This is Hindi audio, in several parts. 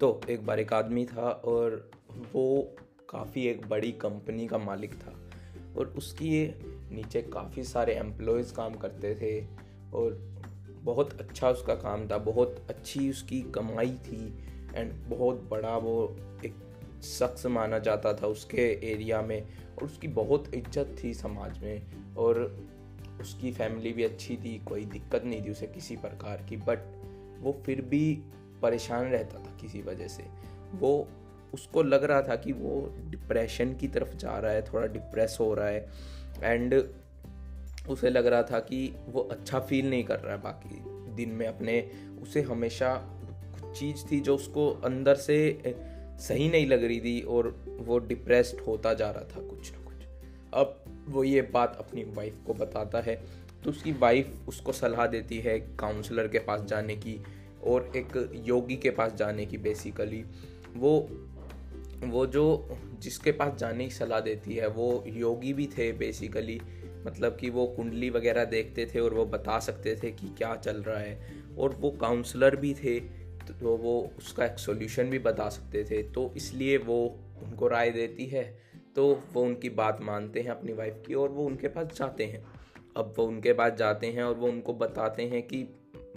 तो एक बार एक आदमी था और वो काफ़ी एक बड़ी कंपनी का मालिक था और उसकी नीचे काफ़ी सारे एम्प्लॉयज़ काम करते थे और बहुत अच्छा उसका काम था, बहुत अच्छी उसकी कमाई थी एंड बहुत बड़ा वो एक शख्स माना जाता था उसके एरिया में और उसकी बहुत इज़्ज़त थी समाज में और उसकी फैमिली भी अच्छी थी, कोई दिक्कत नहीं थी उसे किसी प्रकार की बट वो फिर भी परेशान रहता था। किसी वजह से। वो उसको लग रहा था कि वो डिप्रेशन की तरफ़ जा रहा है, थोड़ा डिप्रेस हो रहा है। एंड उसे लग रहा था कि वो अच्छा फील नहीं कर रहा है बाकी दिन में अपने। उसे हमेशा कुछ चीज़ थी जो उसको अंदर से सही नहीं लग रही थी और वो डिप्रेस्ड होता जा रहा था कुछ ना कुछ। अब वो ये बात अपनी वाइफ को बताता है। तो उसकी वाइफ उसको सलाह देती है काउंसलर के पास जाने की और एक योगी के पास जाने की बेसिकली वो वो जो जिसके पास जाने की सलाह देती है, वो योगी भी थे बेसिकली मतलब कि वो कुंडली वगैरह देखते थे और वो बता सकते थे कि क्या चल रहा है। और वो काउंसलर भी थे तो वो उसका एक सोल्यूशन भी बता सकते थे। तो इसलिए वो उनको राय देती है तो वो उनकी बात मानते हैं अपनी वाइफ की और वो उनके पास जाते हैं। अब वो उनके पास जाते हैं और वो उनको बताते हैं कि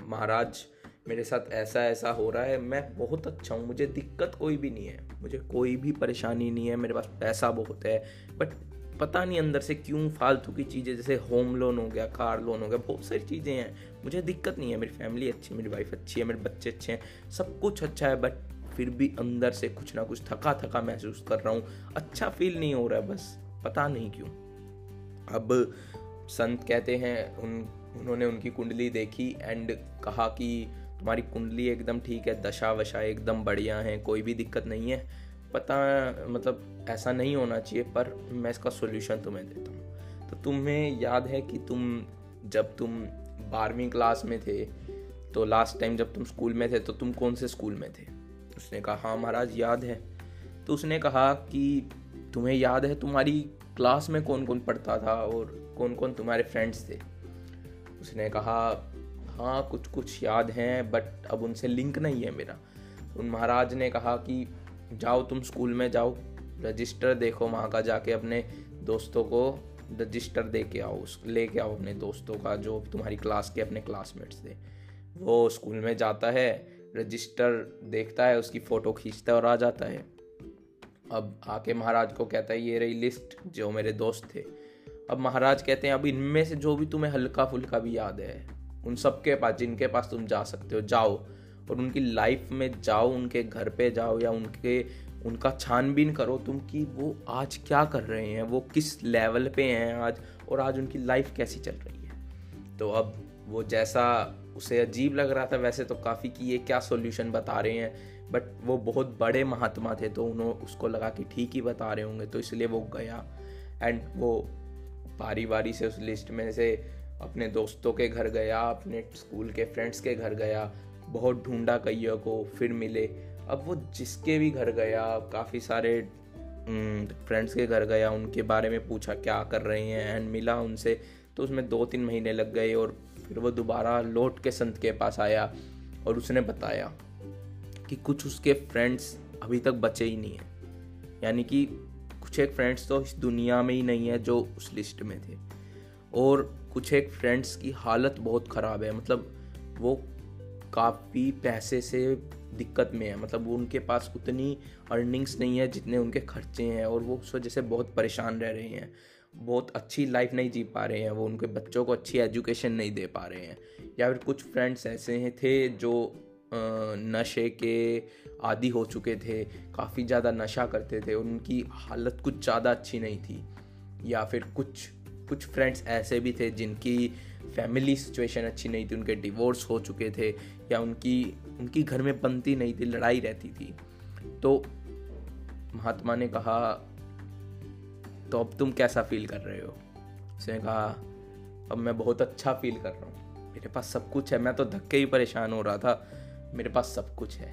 महाराज मेरे साथ ऐसा ऐसा हो रहा है, मैं बहुत अच्छा हूँ, मुझे दिक्कत कोई भी नहीं है, मुझे कोई भी परेशानी नहीं है, मेरे पास पैसा बहुत है बट पता नहीं अंदर से क्यों फालतू की चीज़ें, जैसे होम लोन हो गया कार लोन हो गया, बहुत सारी चीज़ें हैं। मुझे दिक्कत नहीं है, मेरी फैमिली अच्छी है, मेरी वाइफ अच्छी है, मेरे बच्चे अच्छे हैं, सब कुछ अच्छा है बट फिर भी अंदर से कुछ ना कुछ थका थका महसूस कर रहा हूँ अच्छा फील नहीं हो रहा है, बस पता नहीं क्यों। अब संत कहते हैं, उन, उन्होंने उनकी कुंडली देखी एंड कहा कि तुम्हारी कुंडली एकदम ठीक है दशा वशा एकदम बढ़िया है, कोई भी दिक्कत नहीं है। पता मतलब ऐसा नहीं होना चाहिए, पर मैं इसका सोल्यूशन तुम्हें देता हूँ। तो तुम्हें याद है कि तुम, जब तुम बारहवीं क्लास में थे तो लास्ट टाइम जब तुम स्कूल में थे तो तुम कौन से स्कूल में थे? उसने कहा हाँ महाराज, याद है। तो उसने कहा कि तुम्हें याद है तुम्हारी क्लास में कौन कौन पढ़ता था और कौन कौन तुम्हारे फ्रेंड्स थे? उसने कहा हाँ कुछ कुछ याद हैं बट अब उनसे लिंक नहीं है मेरा। उन महाराज ने कहा कि, जाओ तुम स्कूल में जाओ रजिस्टर देखो वहाँ का, जाके अपने दोस्तों को रजिस्टर दे के आओ, उस लेके आओ अपने दोस्तों का, जो तुम्हारी क्लास के अपने क्लासमेट्स थे। वो स्कूल में जाता है रजिस्टर देखता है, उसकी फ़ोटो खींचता है और आ जाता है। अब आके महाराज को कहता है, ये रही लिस्ट जो मेरे दोस्त थे। अब महाराज कहते हैं, अब इनमें से जो भी तुम्हें हल्का फुल्का भी याद है उन सबके पास, जिनके पास तुम जा सकते हो, जाओ। और उनकी लाइफ में जाओ, उनके घर पे जाओ या उनके, उनका छानबीन करो तुम कि वो आज क्या कर रहे हैं, वो किस लेवल पे हैं आज और आज उनकी लाइफ कैसी चल रही है। तो अब वो जैसा उसे अजीब लग रहा था, वैसे तो काफ़ी कि ये क्या सॉल्यूशन बता रहे हैं। बट वो बहुत बड़े महात्मा थे तो उन्होंने उसको लगा कि ठीक ही बता रहे होंगे तो इसलिए वो गया। एंड वो बारी बारी से उस लिस्ट में से अपने दोस्तों के घर गया, अपने स्कूल के फ्रेंड्स के घर गया, बहुत ढूंढा कईयों को, फिर मिले। अब वो जिसके भी घर गया, काफ़ी सारे फ्रेंड्स के घर गया, उनके बारे में पूछा, क्या कर रहे हैं एंड मिला उनसे। तो उसमें दो तीन महीने लग गए और फिर वो दोबारा लौट के संत के पास आया और उसने बताया कि कुछ उसके फ्रेंड्स अभी तक बचे ही नहीं हैं। यानी कि कुछ एक फ्रेंड्स तो इस दुनिया में ही नहीं है जो उस लिस्ट में थे। और कुछ एक फ्रेंड्स की हालत बहुत ख़राब है। मतलब वो काफ़ी पैसे से दिक्कत में है। मतलब उनके पास उतनी अर्निंग्स नहीं है जितने उनके खर्चे हैं और वो उस वजह से बहुत परेशान रह रहे हैं। बहुत अच्छी लाइफ नहीं जी पा रहे हैं। वो उनके बच्चों को अच्छी एजुकेशन नहीं दे पा रहे हैं। या फिर कुछ फ्रेंड्स ऐसे हैं थे जो नशे के आदि हो चुके थे। काफ़ी ज़्यादा नशा करते थे। उनकी हालत कुछ ज़्यादा अच्छी नहीं थी। या फिर कुछ कुछ फ्रेंड्स ऐसे भी थे जिनकी फैमिली सिचुएशन अच्छी नहीं थी, उनके डिवोर्स हो चुके थे या उनकी उनकी घर में बनती नहीं थी, लड़ाई रहती थी। तो महात्मा ने कहा तो अब तुम कैसा फील कर रहे हो? उसने कहा, अब मैं बहुत अच्छा फील कर रहा हूँ। मेरे पास सब कुछ है। मैं तो धक्के ही परेशान हो रहा था। मेरे पास सब कुछ है।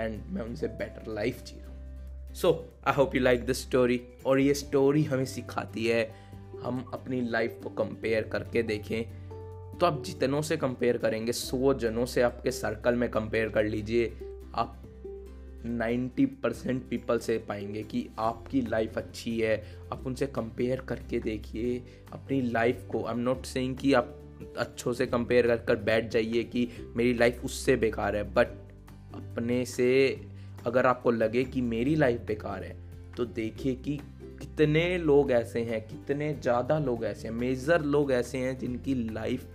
एंड मैं उनसे बेटर लाइफ जी रहा हूँ। So I hope you like this story और ये स्टोरी हमें सिखाती है हम अपनी लाइफ को कंपेयर करके देखें तो आप जितनों से कंपेयर करेंगे, सौ जनों से आपके सर्कल में कंपेयर कर लीजिए, आप नाइन्टी परसेंट पीपल से पाएँगे कि आपकी लाइफ अच्छी है। आप उनसे कंपेयर करके देखिए, अपनी लाइफ को। आई एम नॉट सेइंग कि आप अच्छों से कंपेयर कर कर बैठ जाइए कि मेरी लाइफ उससे बेकार है बट अपने से अगर आपको लगे कि मेरी लाइफ बेकार है तो देखिए कि कितने लोग ऐसे हैं, कितने ज़्यादा लोग ऐसे हैं, मेजर लोग ऐसे हैं जिनकी लाइफ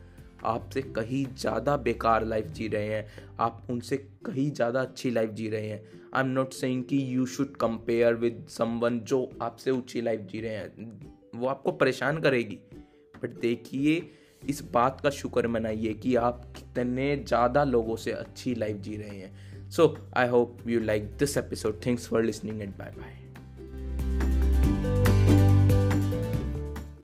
आपसे कहीं ज़्यादा बेकार लाइफ जी रहे हैं, आप उनसे कहीं ज़्यादा अच्छी लाइफ जी रहे हैं। आई एम नॉट सेइंग कि you should compare with someone जो आपसे ऊँची लाइफ जी रहे हैं, वो आपको परेशान करेगी। बट देखिए, इस बात का शुक्र मनाइए कि आप कितने ज़्यादा लोगों से अच्छी लाइफ जी रहे हैं। So I hope you like this episode thanks for listening and bye bye